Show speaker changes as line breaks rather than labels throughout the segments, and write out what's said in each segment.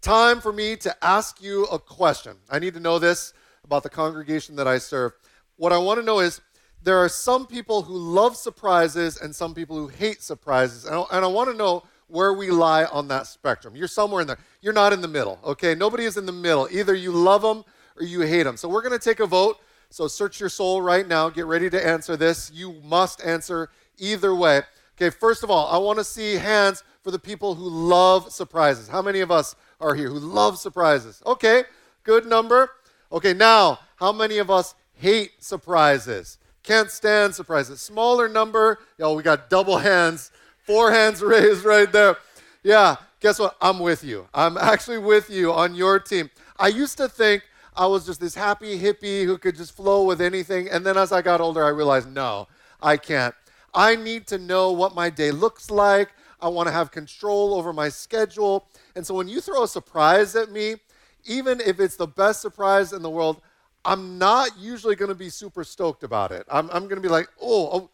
time for me to ask you a question. I need to know this about the congregation that I serve. What I want to know is there are some people who love surprises and some people who hate surprises. And I, and I want to know where we lie on that spectrum. You're somewhere in there. You're not in the middle, okay? Nobody is in the middle. Either you love them or you hate them. So we're going to take a vote. So search your soul right now. Get ready to answer this. You must answer either way. Okay, first of all, I want to see hands for the people who love surprises. How many of us are here who love surprises? Okay, good number. Okay, now, how many of us hate surprises? Can't stand surprises. Smaller number. Yo, we got double hands, four hands raised right there. Yeah, guess what? I'm with you. I'm actually with you on your team. I used to think I was just this happy hippie who could just flow with anything. And then as I got older, I realized, no, I can't. I need to know what my day looks like. I want to have control over my schedule. And so when you throw a surprise at me, even if it's the best surprise in the world, I'm not usually going to be super stoked about it. I'm, I'm going to be like, oh,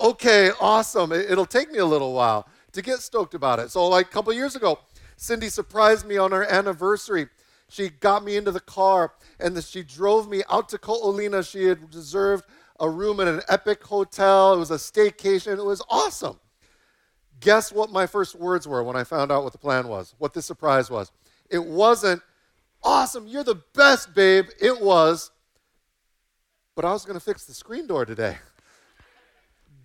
oh okay, awesome. It, it'll take me a little while to get stoked about it. So, like a couple years ago, Cindy surprised me on our anniversary. She got me into the car and she drove me out to Ko'olina. She had reserved a room in an epic hotel. It was a staycation. It was awesome. Guess what my first words were when I found out what the plan was, what the surprise was? It wasn't, awesome, you're the best, babe. It was, but I was going to fix the screen door today.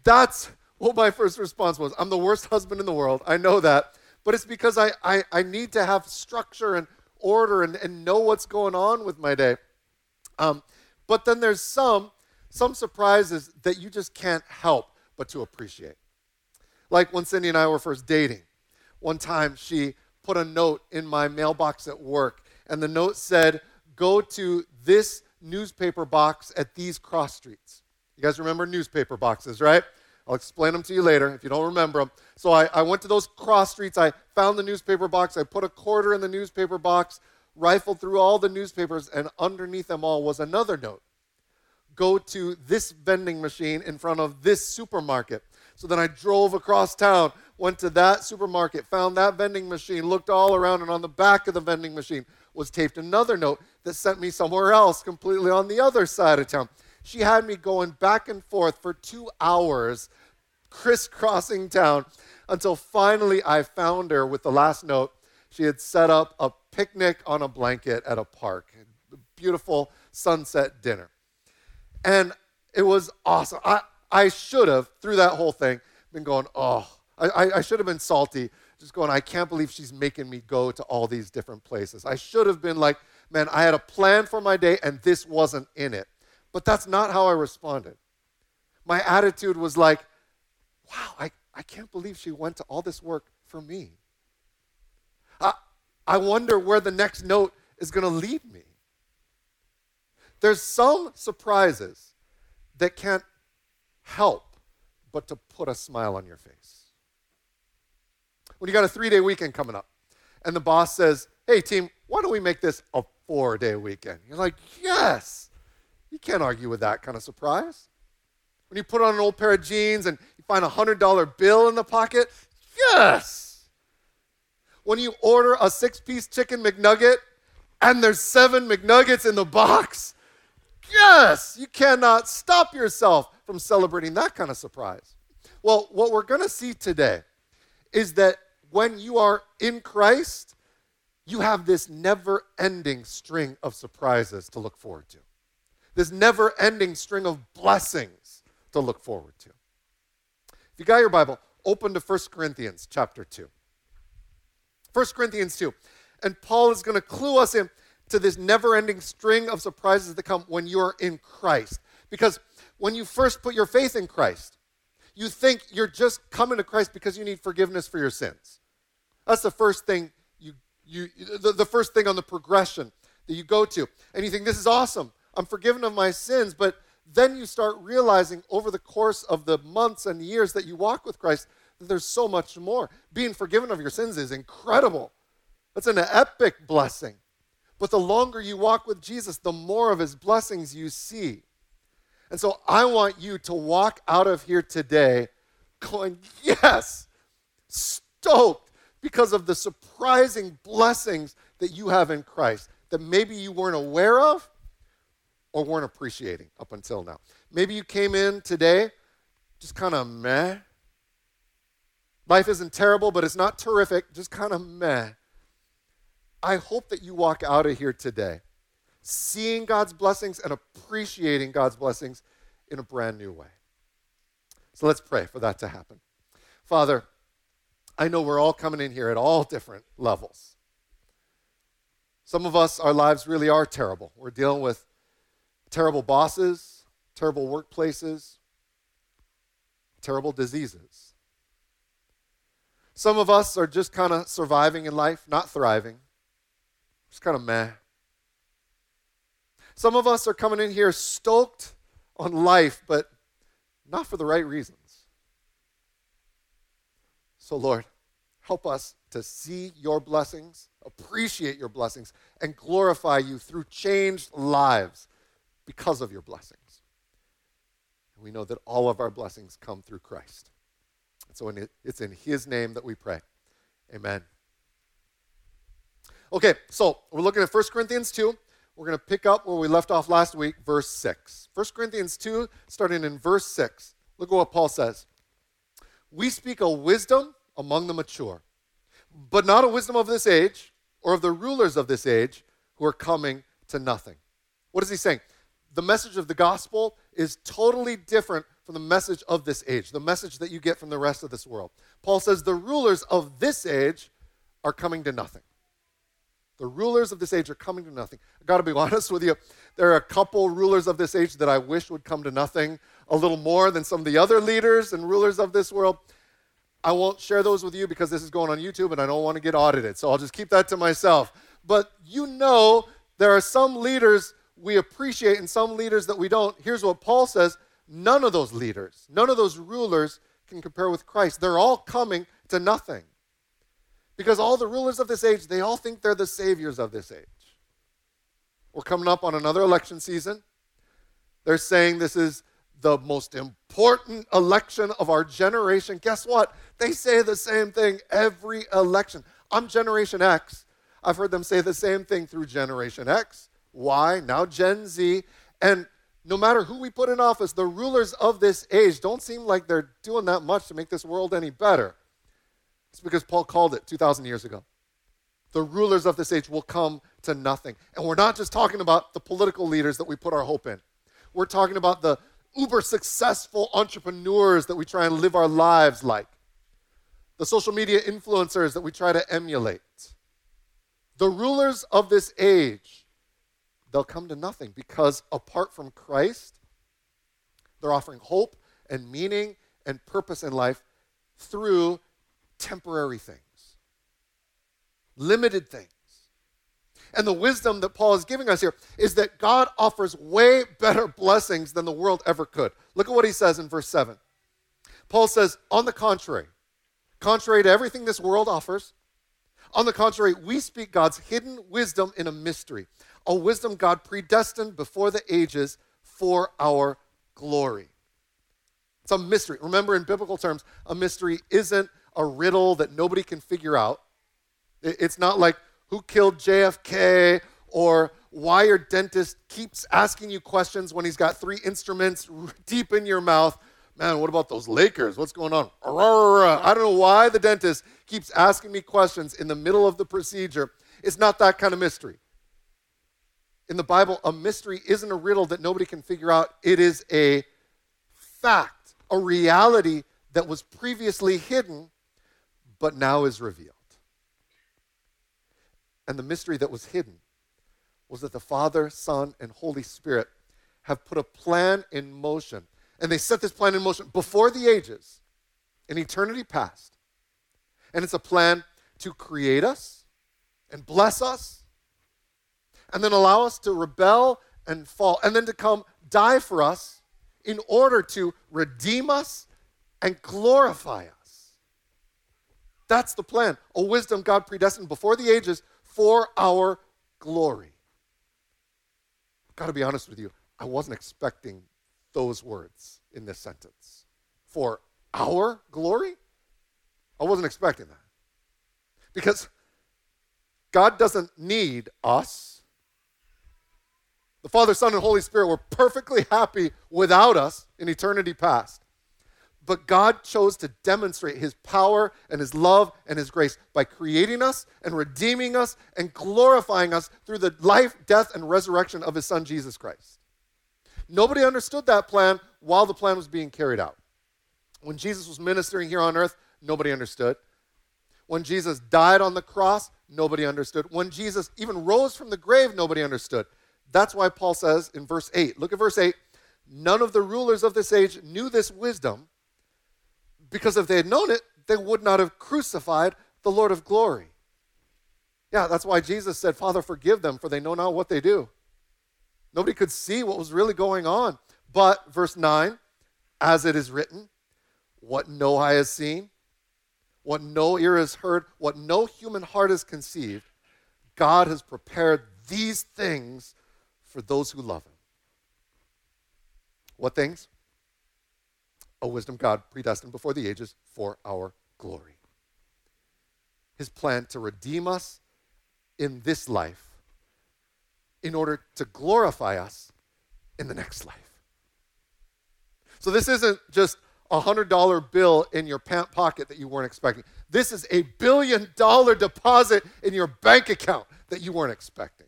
That's what my first response was. I'm the worst husband in the world. I know that. But it's because I, I, I need to have structure and order and, and know what's going on with my day. Um, but then there's some, some surprises that you just can't help but to appreciate. Like when Cindy and I were first dating, one time she put a note in my mailbox at work, and the note said, Go to this newspaper box at these cross streets. You guys remember newspaper boxes, right? I'll explain them to you later if you don't remember them. So I, I went to those cross streets. I found the newspaper box. I put a quarter in the newspaper box, rifled through all the newspapers, and underneath them all was another note Go to this vending machine in front of this supermarket. So then I drove across town, went to that supermarket, found that vending machine, looked all around, and on the back of the vending machine was taped another note that sent me somewhere else, completely on the other side of town. She had me going back and forth for two hours, crisscrossing town, until finally I found her with the last note. She had set up a picnic on a blanket at a park, beautiful sunset dinner. And it was awesome. I, I should have, through that whole thing, been going, oh, I, I should have been salty, just going, I can't believe she's making me go to all these different places. I should have been like, man, I had a plan for my day and this wasn't in it. But that's not how I responded. My attitude was like, wow, I, I can't believe she went to all this work for me. I, I wonder where the next note is going to lead me. There's some surprises that can't help but to put a smile on your face. When you got a three day weekend coming up, and the boss says, Hey, team, why don't we make this a four day weekend? You're like, Yes. You can't argue with that kind of surprise. When you put on an old pair of jeans and you find a $100 bill in the pocket, yes. When you order a six piece chicken McNugget and there's seven McNuggets in the box, yes. You cannot stop yourself from celebrating that kind of surprise. Well, what we're going to see today is that when you are in Christ, you have this never ending string of surprises to look forward to, this never ending string of blessings to look forward to. If you got your Bible, open to 1 Corinthians chapter 2. 1 Corinthians 2. And Paul is going to clue us in to this never ending string of surprises that come when you're in Christ. Because when you first put your faith in Christ. You think you're just coming to Christ because you need forgiveness for your sins. That's the first thing you, you the, the first thing on the progression that you go to. And you think, this is awesome. I'm forgiven of my sins. But then you start realizing over the course of the months and years that you walk with Christ that there's so much more. Being forgiven of your sins is incredible. That's an epic blessing. But the longer you walk with Jesus, the more of his blessings you see. And so I want you to walk out of here today going, yes, stoked because of the surprising blessings that you have in Christ that maybe you weren't aware of or weren't appreciating up until now. Maybe you came in today just kind of meh. Life isn't terrible, but it's not terrific, just kind of meh. I hope that you walk out of here today seeing God's blessings and appreciating God's blessings in a brand new way. So let's pray for that to happen. Father, I know we're all coming in here at all different levels. Some of us, our lives really are terrible. We're dealing with terrible bosses, terrible workplaces, terrible diseases. Some of us are just kind of surviving in life, not thriving, just kind of meh. Some of us are coming in here stoked on life, but not for the right reasons. So, Lord, help us to see your blessings, appreciate your blessings, and glorify you through changed lives because of your blessings. And we know that all of our blessings come through Christ. And so it's in his name that we pray. Amen. Okay, so we're looking at 1 Corinthians 2. We're going to pick up where we left off last week, verse 6. 1 Corinthians 2, starting in verse 6. Look at what Paul says. We speak a wisdom among the mature, but not a wisdom of this age or of the rulers of this age who are coming to nothing. What is he saying? The message of the gospel is totally different from the message of this age, the message that you get from the rest of this world. Paul says the rulers of this age are coming to nothing. The rulers of this age are coming to nothing. I got to be honest with you. There are a couple rulers of this age that I wish would come to nothing a little more than some of the other leaders and rulers of this world. I won't share those with you because this is going on YouTube and I don't want to get audited. So I'll just keep that to myself. But you know, there are some leaders we appreciate and some leaders that we don't. Here's what Paul says none of those leaders, none of those rulers can compare with Christ. They're all coming to nothing. Because all the rulers of this age, they all think they're the saviors of this age. We're coming up on another election season. They're saying this is the most important election of our generation. Guess what? They say the same thing every election. I'm Generation X. I've heard them say the same thing through Generation X, Y, now Gen Z. And no matter who we put in office, the rulers of this age don't seem like they're doing that much to make this world any better. It's because Paul called it 2,000 years ago. The rulers of this age will come to nothing. And we're not just talking about the political leaders that we put our hope in, we're talking about the uber successful entrepreneurs that we try and live our lives like, the social media influencers that we try to emulate. The rulers of this age, they'll come to nothing because apart from Christ, they're offering hope and meaning and purpose in life through temporary things, limited things. And the wisdom that Paul is giving us here is that God offers way better blessings than the world ever could. Look at what he says in verse 7. Paul says, On the contrary, contrary to everything this world offers, on the contrary, we speak God's hidden wisdom in a mystery, a wisdom God predestined before the ages for our glory. It's a mystery. Remember, in biblical terms, a mystery isn't a riddle that nobody can figure out. It's not like who killed JFK or why your dentist keeps asking you questions when he's got three instruments deep in your mouth. Man, what about those Lakers? What's going on? I don't know why the dentist keeps asking me questions in the middle of the procedure. It's not that kind of mystery. In the Bible, a mystery isn't a riddle that nobody can figure out. It is a fact, a reality that was previously hidden but now is revealed. And the mystery that was hidden was that the Father, Son, and Holy Spirit have put a plan in motion. And they set this plan in motion before the ages, in eternity past. And it's a plan to create us and bless us, and then allow us to rebel and fall, and then to come die for us in order to redeem us and glorify us. That's the plan. A wisdom God predestined before the ages for our glory. i Got to be honest with you, I wasn't expecting those words in this sentence. For our glory? I wasn't expecting that. Because God doesn't need us. The Father, Son, and Holy Spirit were perfectly happy without us in eternity past. But God chose to demonstrate his power and his love and his grace by creating us and redeeming us and glorifying us through the life, death, and resurrection of his son Jesus Christ. Nobody understood that plan while the plan was being carried out. When Jesus was ministering here on earth, nobody understood. When Jesus died on the cross, nobody understood. When Jesus even rose from the grave, nobody understood. That's why Paul says in verse 8, look at verse 8, none of the rulers of this age knew this wisdom because if they had known it, they would not have crucified the Lord of glory. Yeah, that's why Jesus said, Father, forgive them, for they know not what they do. Nobody could see what was really going on. But, verse 9, as it is written, what no eye has seen, what no ear has heard, what no human heart has conceived, God has prepared these things for those who love Him. What things? A wisdom God predestined before the ages for our glory. His plan to redeem us in this life in order to glorify us in the next life. So this isn't just a $100 bill in your pant pocket that you weren't expecting. This is a billion dollar deposit in your bank account that you weren't expecting.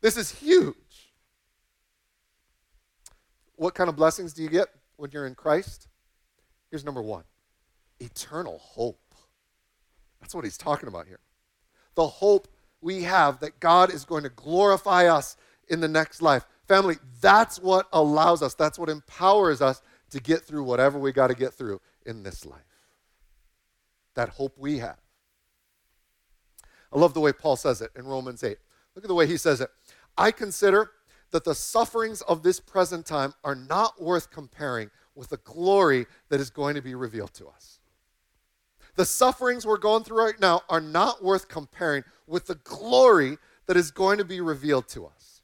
This is huge. What kind of blessings do you get? When you're in Christ? Here's number one eternal hope. That's what he's talking about here. The hope we have that God is going to glorify us in the next life. Family, that's what allows us, that's what empowers us to get through whatever we got to get through in this life. That hope we have. I love the way Paul says it in Romans 8. Look at the way he says it. I consider that the sufferings of this present time are not worth comparing with the glory that is going to be revealed to us. The sufferings we're going through right now are not worth comparing with the glory that is going to be revealed to us.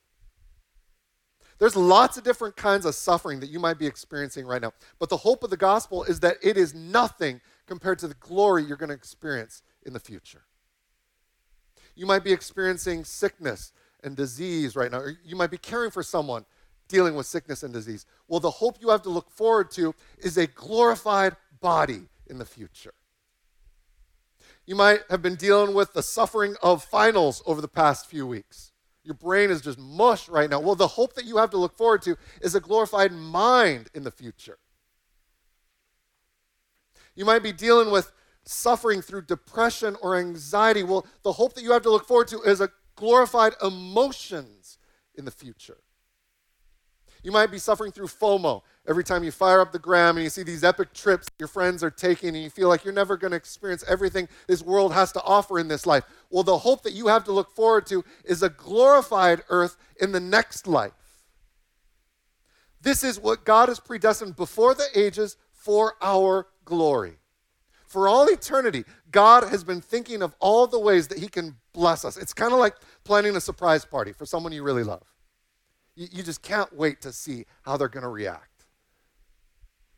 There's lots of different kinds of suffering that you might be experiencing right now, but the hope of the gospel is that it is nothing compared to the glory you're going to experience in the future. You might be experiencing sickness and disease right now, or you might be caring for someone dealing with sickness and disease. Well, the hope you have to look forward to is a glorified body in the future. You might have been dealing with the suffering of finals over the past few weeks. Your brain is just mush right now. Well, the hope that you have to look forward to is a glorified mind in the future. You might be dealing with suffering through depression or anxiety. Well, the hope that you have to look forward to is a glorified emotions in the future. You might be suffering through FOMO every time you fire up the gram and you see these epic trips your friends are taking and you feel like you're never going to experience everything this world has to offer in this life. Well, the hope that you have to look forward to is a glorified earth in the next life. This is what God has predestined before the ages for our glory. For all eternity, God has been thinking of all the ways that He can bless us. It's kind of like planning a surprise party for someone you really love. You, you just can't wait to see how they're going to react.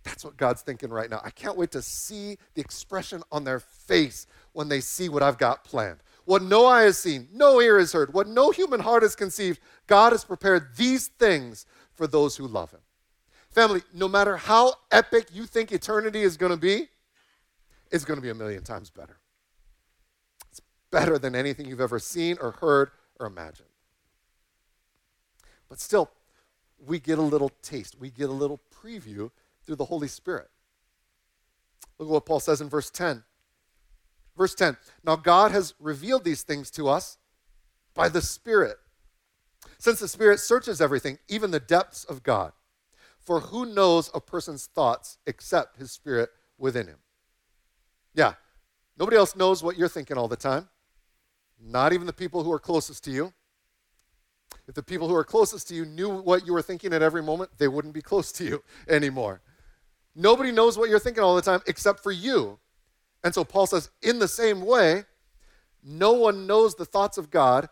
That's what God's thinking right now. I can't wait to see the expression on their face when they see what I've got planned. What no eye has seen, no ear has heard, what no human heart has conceived, God has prepared these things for those who love Him. Family, no matter how epic you think eternity is going to be, it's going to be a million times better It's better than anything you've ever seen or heard or imagined. But still, we get a little taste, we get a little preview through the Holy Spirit. Look at what Paul says in verse 10. Verse 10 Now God has revealed these things to us by the Spirit, since the Spirit searches everything, even the depths of God. For who knows a person's thoughts except his spirit within him? Yeah, nobody else knows what you're thinking all the time. Not even the people who are closest to you. If the people who are closest to you knew what you were thinking at every moment, they wouldn't be close to you anymore. Nobody knows what you're thinking all the time except for you. And so Paul says, in the same way, no one knows the thoughts of God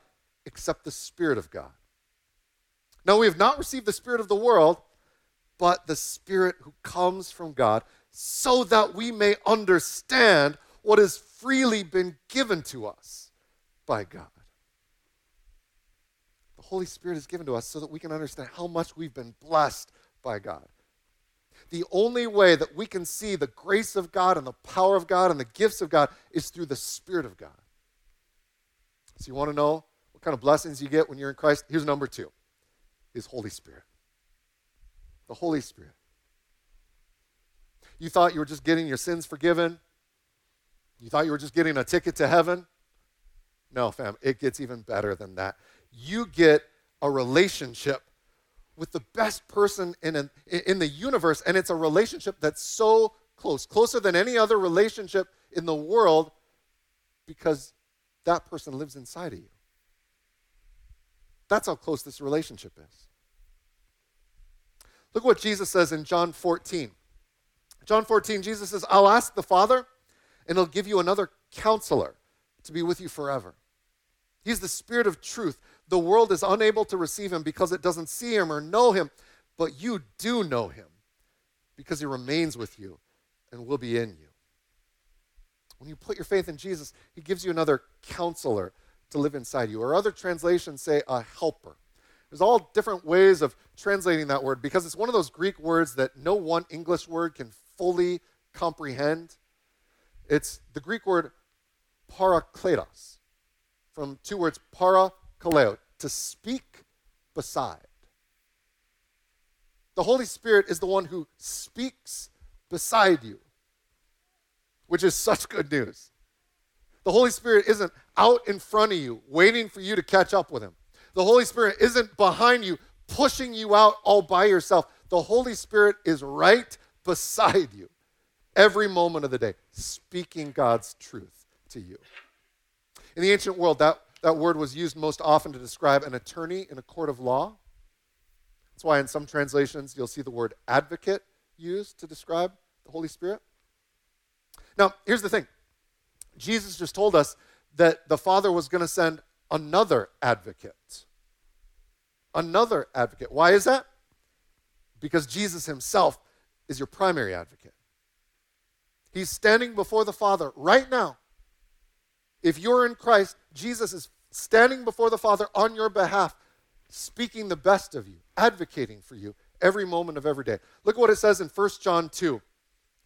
except the Spirit of God. Now, we have not received the Spirit of the world, but the Spirit who comes from God, so that we may understand what has freely been given to us by God. The Holy Spirit is given to us so that we can understand how much we've been blessed by God. The only way that we can see the grace of God and the power of God and the gifts of God is through the Spirit of God. So, you want to know what kind of blessings you get when you're in Christ? Here's number two is Holy Spirit. The Holy Spirit. You thought you were just getting your sins forgiven. You thought you were just getting a ticket to heaven. No, fam, it gets even better than that. You get a relationship with the best person in, an, in the universe, and it's a relationship that's so close, closer than any other relationship in the world, because that person lives inside of you. That's how close this relationship is. Look what Jesus says in John 14. John 14, Jesus says, I'll ask the Father, and he'll give you another counselor to be with you forever. He's the Spirit of truth. The world is unable to receive him because it doesn't see him or know him, but you do know him because he remains with you and will be in you. When you put your faith in Jesus, he gives you another counselor to live inside you. Or other translations say a helper. There's all different ways of translating that word because it's one of those Greek words that no one English word can fully comprehend. It's the Greek word parakletos, from two words para kaleo, to speak beside. The Holy Spirit is the one who speaks beside you, which is such good news. The Holy Spirit isn't out in front of you, waiting for you to catch up with Him. The Holy Spirit isn't behind you, pushing you out all by yourself. The Holy Spirit is right beside you every moment of the day, speaking God's truth to you. In the ancient world, that that word was used most often to describe an attorney in a court of law. That's why in some translations you'll see the word advocate used to describe the Holy Spirit. Now, here's the thing Jesus just told us that the Father was going to send another advocate. Another advocate. Why is that? Because Jesus himself is your primary advocate. He's standing before the Father right now if you're in Christ, Jesus is standing before the Father on your behalf, speaking the best of you, advocating for you every moment of every day. Look at what it says in 1 John 2.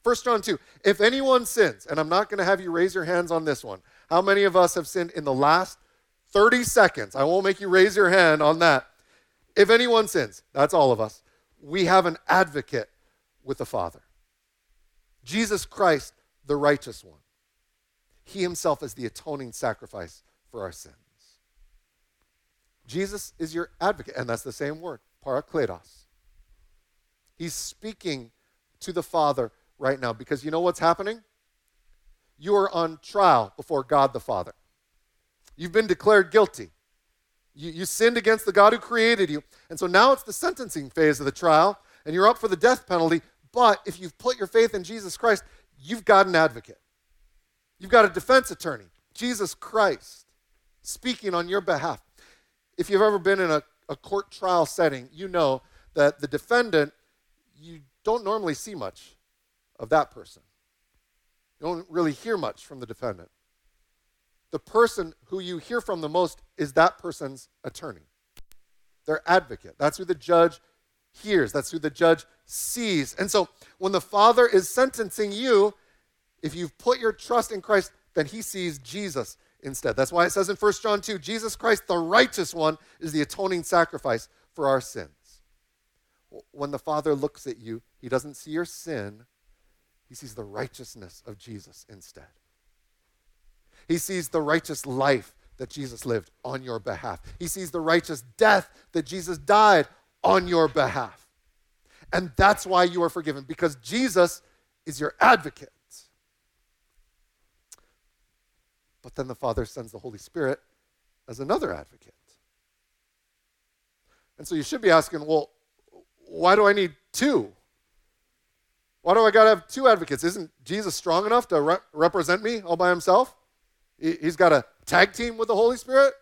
1 John 2. If anyone sins, and I'm not going to have you raise your hands on this one, how many of us have sinned in the last 30 seconds? I won't make you raise your hand on that. If anyone sins, that's all of us, we have an advocate with the Father. Jesus Christ, the righteous one. He himself is the atoning sacrifice for our sins. Jesus is your advocate, and that's the same word, parakletos. He's speaking to the Father right now because you know what's happening? You are on trial before God the Father. You've been declared guilty. You, you sinned against the God who created you. And so now it's the sentencing phase of the trial, and you're up for the death penalty. But if you've put your faith in Jesus Christ, you've got an advocate. You've got a defense attorney, Jesus Christ, speaking on your behalf. If you've ever been in a, a court trial setting, you know that the defendant, you don't normally see much of that person. You don't really hear much from the defendant. The person who you hear from the most is that person's attorney, their advocate. That's who the judge hears, that's who the judge sees. And so when the father is sentencing you, if you've put your trust in Christ, then he sees Jesus instead. That's why it says in 1 John 2 Jesus Christ, the righteous one, is the atoning sacrifice for our sins. When the Father looks at you, he doesn't see your sin, he sees the righteousness of Jesus instead. He sees the righteous life that Jesus lived on your behalf. He sees the righteous death that Jesus died on your behalf. And that's why you are forgiven, because Jesus is your advocate. But then the Father sends the Holy Spirit as another advocate. And so you should be asking, well, why do I need two? Why do I got to have two advocates? Isn't Jesus strong enough to re- represent me all by himself? He, he's got a tag team with the Holy Spirit?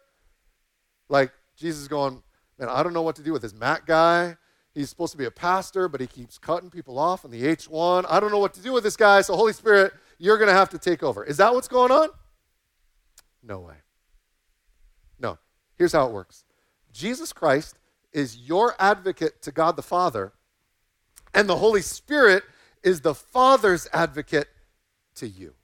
Like, Jesus going, man, I don't know what to do with this Matt guy. He's supposed to be a pastor, but he keeps cutting people off on the H1. I don't know what to do with this guy, so Holy Spirit, you're going to have to take over. Is that what's going on? No way. No. Here's how it works Jesus Christ is your advocate to God the Father, and the Holy Spirit is the Father's advocate to you.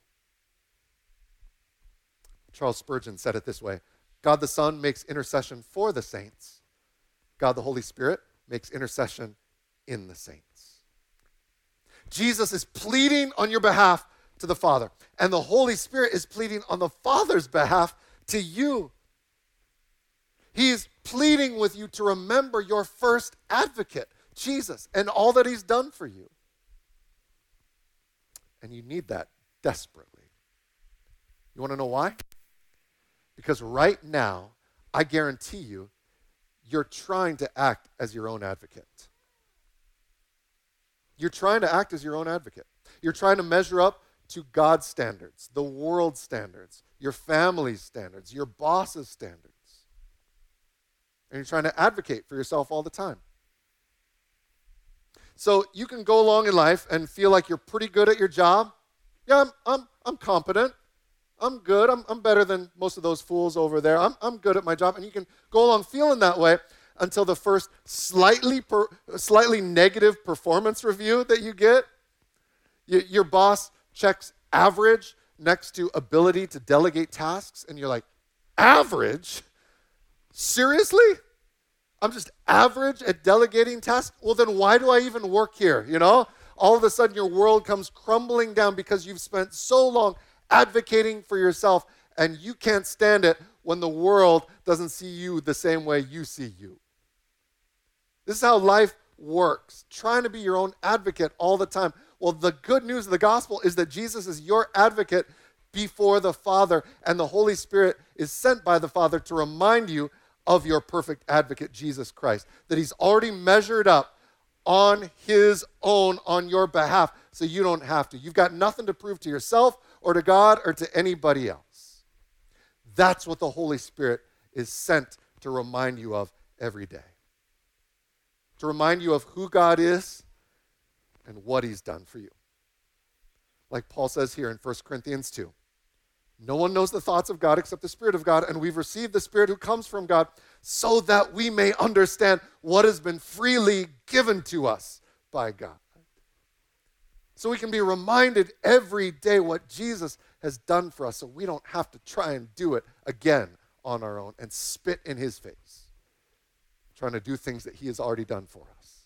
Charles Spurgeon said it this way God the Son makes intercession for the saints, God the Holy Spirit makes intercession in the saints. Jesus is pleading on your behalf to the Father, and the Holy Spirit is pleading on the Father's behalf to you. He's pleading with you to remember your first advocate, Jesus, and all that he's done for you. And you need that desperately. You want to know why? Because right now, I guarantee you, you're trying to act as your own advocate. You're trying to act as your own advocate. You're trying to measure up to God's standards, the world's standards, your family's standards, your boss's standards. And you're trying to advocate for yourself all the time. So you can go along in life and feel like you're pretty good at your job. Yeah, I'm, I'm, I'm competent. I'm good. I'm, I'm better than most of those fools over there. I'm, I'm good at my job. And you can go along feeling that way until the first slightly, per, slightly negative performance review that you get. You, your boss checks average next to ability to delegate tasks, and you're like, average? Seriously? I'm just average at delegating tasks? Well, then why do I even work here? You know? All of a sudden, your world comes crumbling down because you've spent so long advocating for yourself, and you can't stand it when the world doesn't see you the same way you see you. This is how life works, trying to be your own advocate all the time. Well, the good news of the gospel is that Jesus is your advocate before the Father, and the Holy Spirit is sent by the Father to remind you of your perfect advocate, Jesus Christ, that He's already measured up on His own on your behalf, so you don't have to. You've got nothing to prove to yourself or to God or to anybody else. That's what the Holy Spirit is sent to remind you of every day. To remind you of who God is and what He's done for you. Like Paul says here in 1 Corinthians 2. No one knows the thoughts of God except the Spirit of God, and we've received the Spirit who comes from God so that we may understand what has been freely given to us by God. So we can be reminded every day what Jesus has done for us so we don't have to try and do it again on our own and spit in his face, trying to do things that he has already done for us.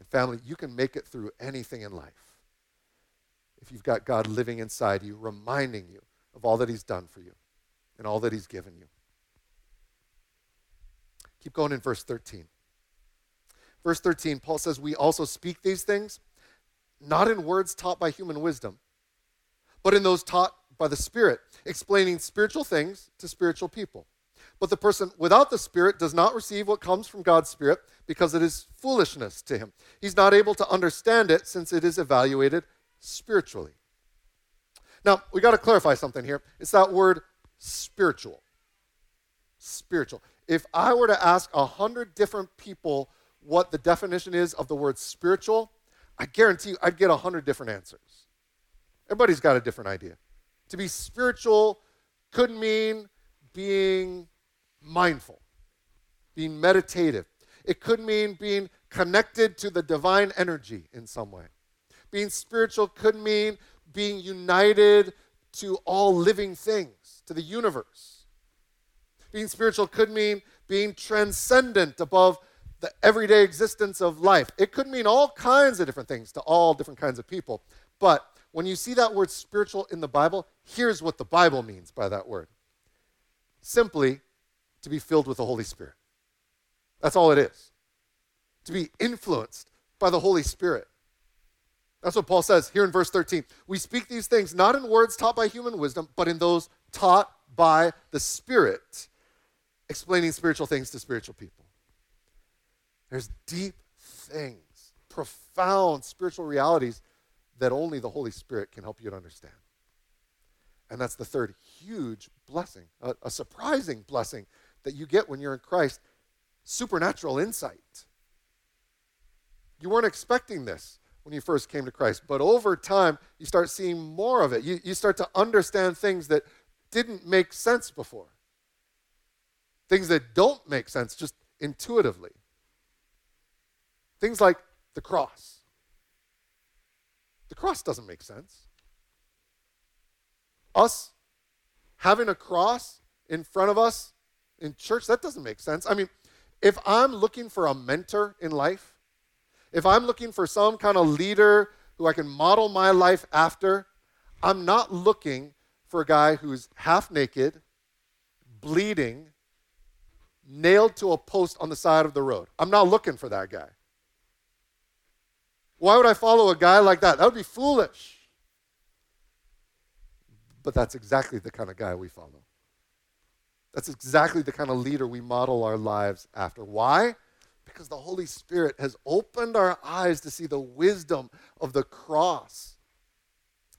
And family, you can make it through anything in life if you've got God living inside you, reminding you of all that he's done for you and all that he's given you. Keep going in verse 13. Verse 13, Paul says, We also speak these things not in words taught by human wisdom, but in those taught by the Spirit, explaining spiritual things to spiritual people. But the person without the Spirit does not receive what comes from God's Spirit because it is foolishness to him. He's not able to understand it since it is evaluated spiritually. Now, we got to clarify something here. It's that word spiritual. Spiritual. If I were to ask a hundred different people what the definition is of the word spiritual, I guarantee you I'd get a hundred different answers. Everybody's got a different idea. To be spiritual could mean being mindful, being meditative. It could mean being connected to the divine energy in some way. Being spiritual could mean being united to all living things, to the universe. Being spiritual could mean being transcendent above the everyday existence of life. It could mean all kinds of different things to all different kinds of people. But when you see that word spiritual in the Bible, here's what the Bible means by that word simply to be filled with the Holy Spirit. That's all it is. To be influenced by the Holy Spirit. That's what Paul says here in verse 13. We speak these things not in words taught by human wisdom, but in those taught by the Spirit, explaining spiritual things to spiritual people. There's deep things, profound spiritual realities that only the Holy Spirit can help you to understand. And that's the third huge blessing, a, a surprising blessing that you get when you're in Christ supernatural insight. You weren't expecting this when you first came to Christ, but over time, you start seeing more of it. You, you start to understand things that didn't make sense before. things that don't make sense just intuitively. Things like the cross. The cross doesn't make sense. Us having a cross in front of us in church, that doesn't make sense. I mean, if I'm looking for a mentor in life, if I'm looking for some kind of leader who I can model my life after, I'm not looking for a guy who's half naked, bleeding, nailed to a post on the side of the road. I'm not looking for that guy. Why would I follow a guy like that? That would be foolish. But that's exactly the kind of guy we follow. That's exactly the kind of leader we model our lives after. Why? Because the Holy Spirit has opened our eyes to see the wisdom of the cross.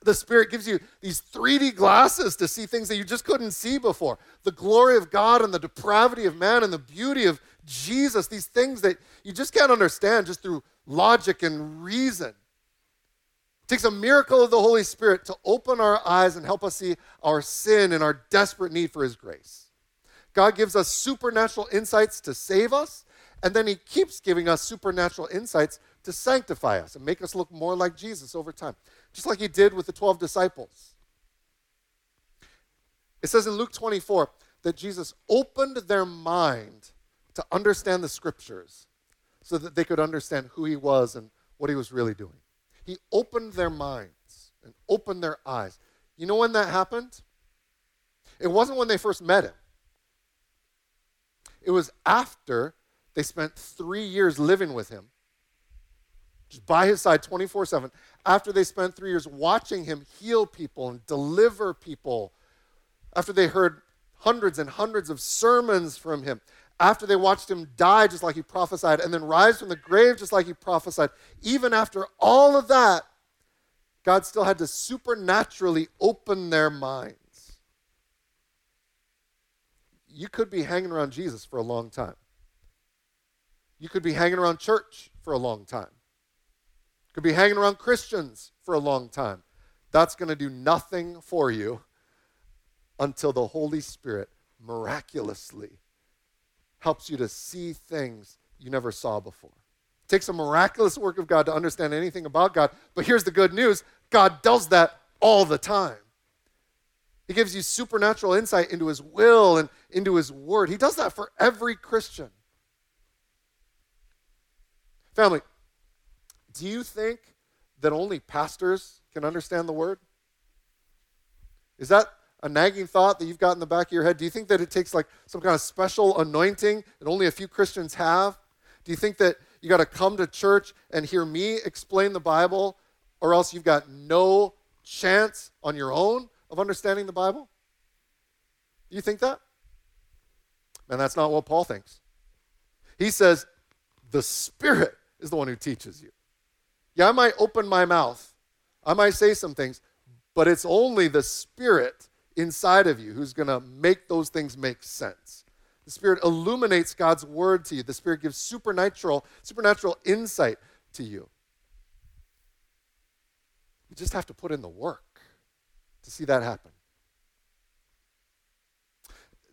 The Spirit gives you these 3D glasses to see things that you just couldn't see before. The glory of God and the depravity of man and the beauty of Jesus, these things that you just can't understand just through logic and reason. It takes a miracle of the Holy Spirit to open our eyes and help us see our sin and our desperate need for His grace. God gives us supernatural insights to save us, and then He keeps giving us supernatural insights to sanctify us and make us look more like Jesus over time, just like He did with the 12 disciples. It says in Luke 24 that Jesus opened their mind to understand the scriptures so that they could understand who He was and what He was really doing. He opened their minds and opened their eyes. You know when that happened? It wasn't when they first met Him. It was after they spent three years living with him, just by his side 24 7, after they spent three years watching him heal people and deliver people, after they heard hundreds and hundreds of sermons from him, after they watched him die just like he prophesied and then rise from the grave just like he prophesied, even after all of that, God still had to supernaturally open their minds. you could be hanging around Jesus for a long time. You could be hanging around church for a long time. You could be hanging around Christians for a long time. That's going to do nothing for you until the Holy Spirit miraculously helps you to see things you never saw before. It takes a miraculous work of God to understand anything about God, but here's the good news God does that all the time. He gives you supernatural insight into His will and into His word. He does that for every Christian. Family, do you think that only pastors can understand the word? Is that a nagging thought that you've got in the back of your head? Do you think that it takes like some kind of special anointing that only a few Christians have? Do you think that you got to come to church and hear me explain the Bible, or else you've got no chance on your own of understanding the Bible? Do you think that? And that's not what Paul thinks. He says, the Spirit is the one who teaches you. Yeah, I might open my mouth, I might say some things, but it's only the Spirit inside of you who's going to make those things make sense. The Spirit illuminates God's word to you. The Spirit gives supernatural, supernatural insight to you. You just have to put in the work to see that happen.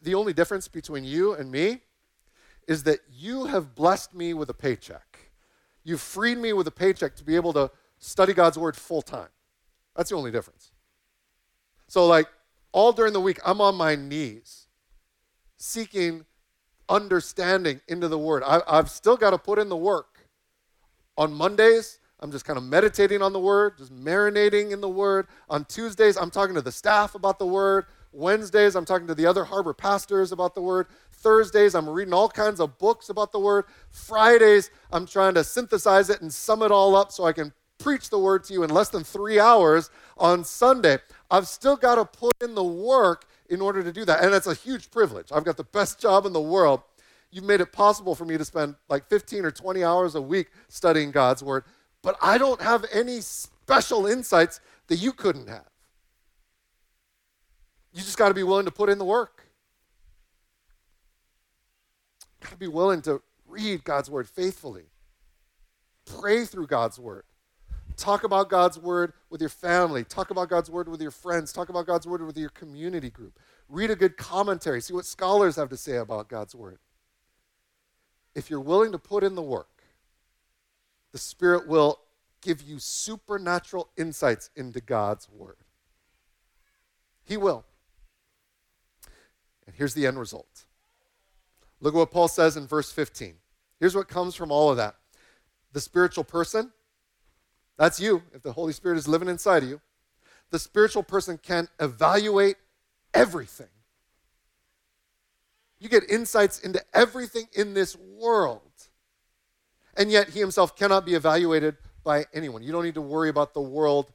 The only difference between you and me is that you have blessed me with a paycheck. You've freed me with a paycheck to be able to study God's word full time. That's the only difference. So, like, all during the week, I'm on my knees seeking understanding into the word. I, have still got to put in the work. On Mondays, I'm just kind of meditating on the word, just marinating in the word. On Tuesdays, I'm talking to the staff about the word. Wednesdays, I'm talking to the other harbor pastors about the word. Thursdays, I'm reading all kinds of books about the word. Fridays, I'm trying to synthesize it and sum it all up so I can preach the word to you in less than three hours on Sunday. I've still got to put in the work in order to do that. And that's a huge privilege. I've got the best job in the world. You've made it possible for me to spend like 15 or 20 hours a week studying God's word but I don't have any special insights that you couldn't have. You just got to be willing to put in the work. Got to be willing to read God's word faithfully, pray through God's word, Talk about God's word with your family. Talk about God's word with your friends. Talk about God's word with your community group. Read a good commentary. See what scholars have to say about God's word. If you're willing to put in the work, the Spirit will give you supernatural insights into God's word. He will. And here's the end result. Look at what Paul says in verse 15. Here's what comes from all of that the spiritual person, that's you, if the Holy Spirit is living inside of you. The spiritual person can evaluate everything. You get insights into everything in this world. And yet, he himself cannot be evaluated by anyone. You don't need to worry about the world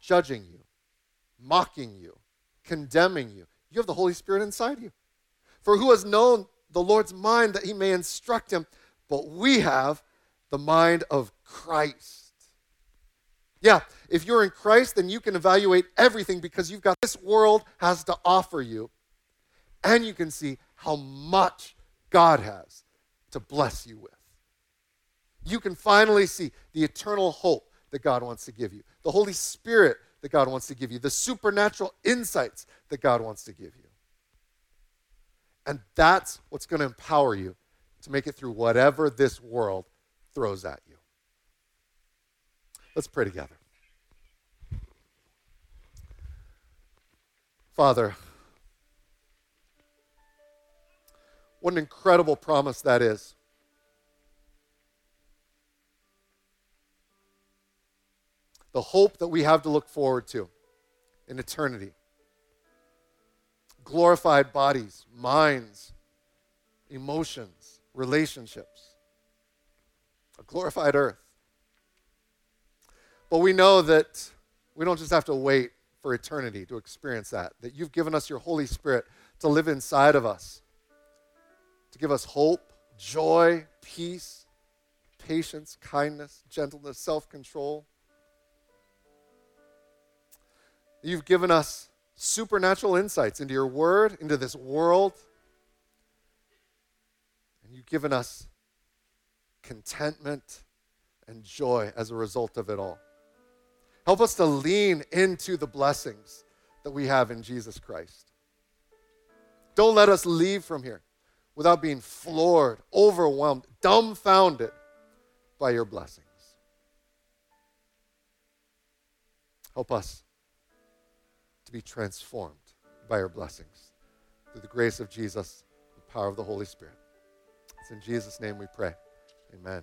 judging you, mocking you, condemning you. You have the Holy Spirit inside you. For who has known the Lord's mind that he may instruct him? But we have the mind of Christ. Yeah, if you're in Christ, then you can evaluate everything because you've got this world has to offer you. And you can see how much God has to bless you with. You can finally see the eternal hope that God wants to give you, the Holy Spirit that God wants to give you, the supernatural insights that God wants to give you. And that's what's going to empower you to make it through whatever this world throws at you. Let's pray together. Father, what an incredible promise that is. The hope that we have to look forward to in eternity. Glorified bodies, minds, emotions, relationships. A glorified earth. But we know that we don't just have to wait for eternity to experience that, that you've given us your Holy Spirit to live inside of us, to give us hope, joy, peace, patience, kindness, gentleness, self control. You've given us supernatural insights into your word, into this world. And you've given us contentment and joy as a result of it all. Help us to lean into the blessings that we have in Jesus Christ. Don't let us leave from here without being floored, overwhelmed, dumbfounded by your blessings. Help us to be transformed by your blessings through the grace of Jesus, the power of the Holy Spirit. It's in Jesus' name we pray. Amen.